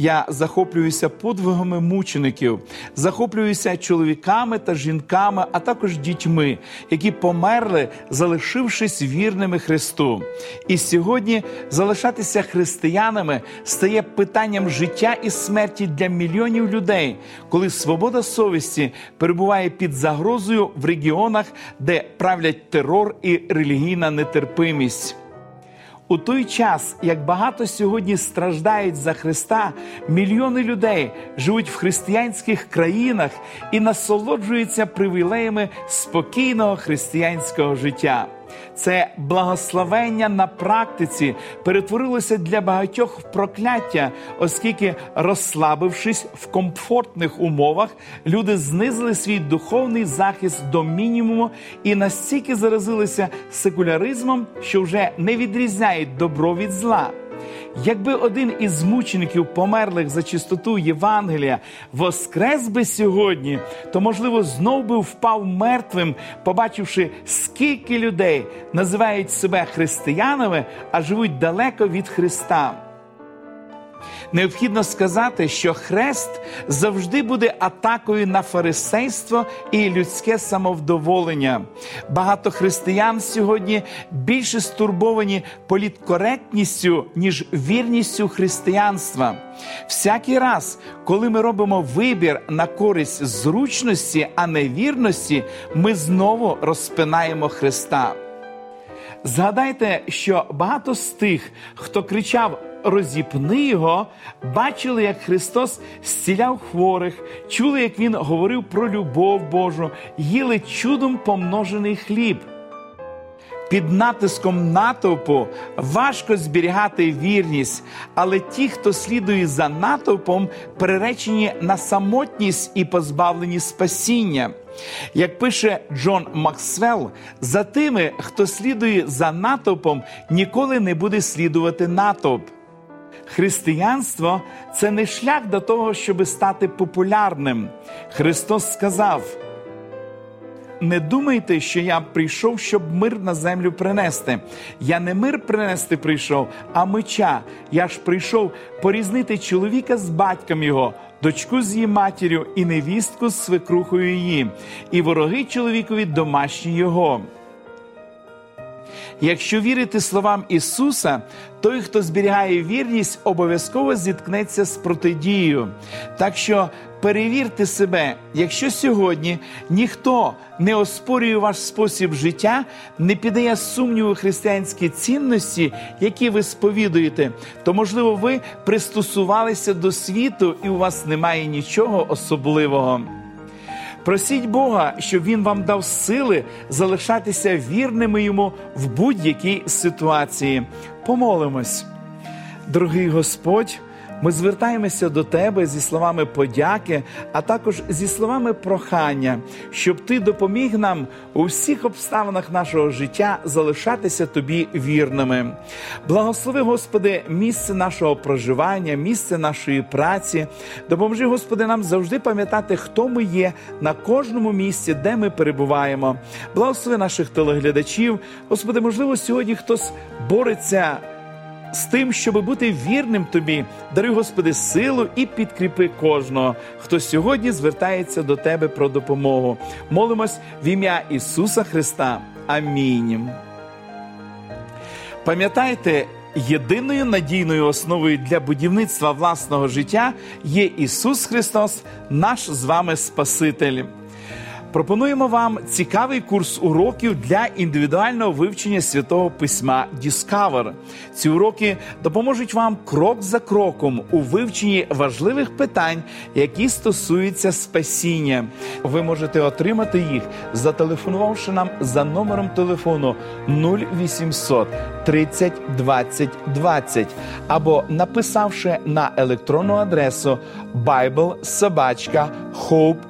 Я захоплююся подвигами мучеників, захоплююся чоловіками та жінками, а також дітьми, які померли, залишившись вірними Христу. І сьогодні залишатися християнами стає питанням життя і смерті для мільйонів людей, коли свобода совісті перебуває під загрозою в регіонах, де правлять терор і релігійна нетерпимість. У той час, як багато сьогодні страждають за Христа, мільйони людей живуть в християнських країнах і насолоджуються привілеями спокійного християнського життя. Це благословення на практиці перетворилося для багатьох в прокляття, оскільки, розслабившись в комфортних умовах, люди знизили свій духовний захист до мінімуму і настільки заразилися секуляризмом, що вже не відрізняють добро від зла. Якби один із мучеників померлих за чистоту Євангелія воскрес би сьогодні, то можливо знов би впав мертвим, побачивши, скільки людей називають себе християнами, а живуть далеко від Христа. Необхідно сказати, що хрест завжди буде атакою на фарисейство і людське самовдоволення. Багато християн сьогодні більше стурбовані політкоректністю, ніж вірністю християнства. Всякий раз, коли ми робимо вибір на користь зручності, а не вірності, ми знову розпинаємо Христа. Згадайте, що багато з тих, хто кричав розіпни його, бачили, як Христос зціляв хворих, чули, як Він говорив про любов Божу, їли чудом помножений хліб. Під натиском натовпу важко зберігати вірність, але ті, хто слідує за натовпом, приречені на самотність і позбавлені спасіння. Як пише Джон Максвелл, за тими, хто слідує за натовпом, ніколи не буде слідувати натовп. Християнство це не шлях до того, щоб стати популярним. Христос сказав. Не думайте, що я прийшов, щоб мир на землю принести. Я не мир принести прийшов, а меча. Я ж прийшов порізнити чоловіка з батьком його, дочку з її матір'ю і невістку з свекрухою її, і вороги чоловікові домашні його. Якщо вірити словам Ісуса, той, хто зберігає вірність, обов'язково зіткнеться з протидією. Так що перевірте себе, якщо сьогодні ніхто не оспорює ваш спосіб життя, не піддає сумніву християнські цінності, які ви сповідуєте, то можливо ви пристосувалися до світу і у вас немає нічого особливого. Просіть Бога, щоб Він вам дав сили залишатися вірними йому в будь-якій ситуації. Помолимось, дорогий Господь. Ми звертаємося до тебе зі словами подяки, а також зі словами прохання, щоб ти допоміг нам у всіх обставинах нашого життя залишатися тобі вірними. Благослови, Господи, місце нашого проживання, місце нашої праці. Допоможи, Господи, нам завжди пам'ятати, хто ми є на кожному місці, де ми перебуваємо. Благослови наших телеглядачів. Господи, можливо, сьогодні хтось бореться з тим, щоб бути вірним тобі, даруй, Господи, силу і підкріпи кожного, хто сьогодні звертається до Тебе про допомогу. Молимось в ім'я Ісуса Христа. Амінь. Пам'ятайте, єдиною надійною основою для будівництва власного життя є Ісус Христос, наш з вами Спаситель. Пропонуємо вам цікавий курс уроків для індивідуального вивчення святого письма Discover. Ці уроки допоможуть вам крок за кроком у вивченні важливих питань, які стосуються спасіння. Ви можете отримати їх, зателефонувавши нам за номером телефону 0800 30 20 20 або написавши на електронну адресу biblesobachka.hope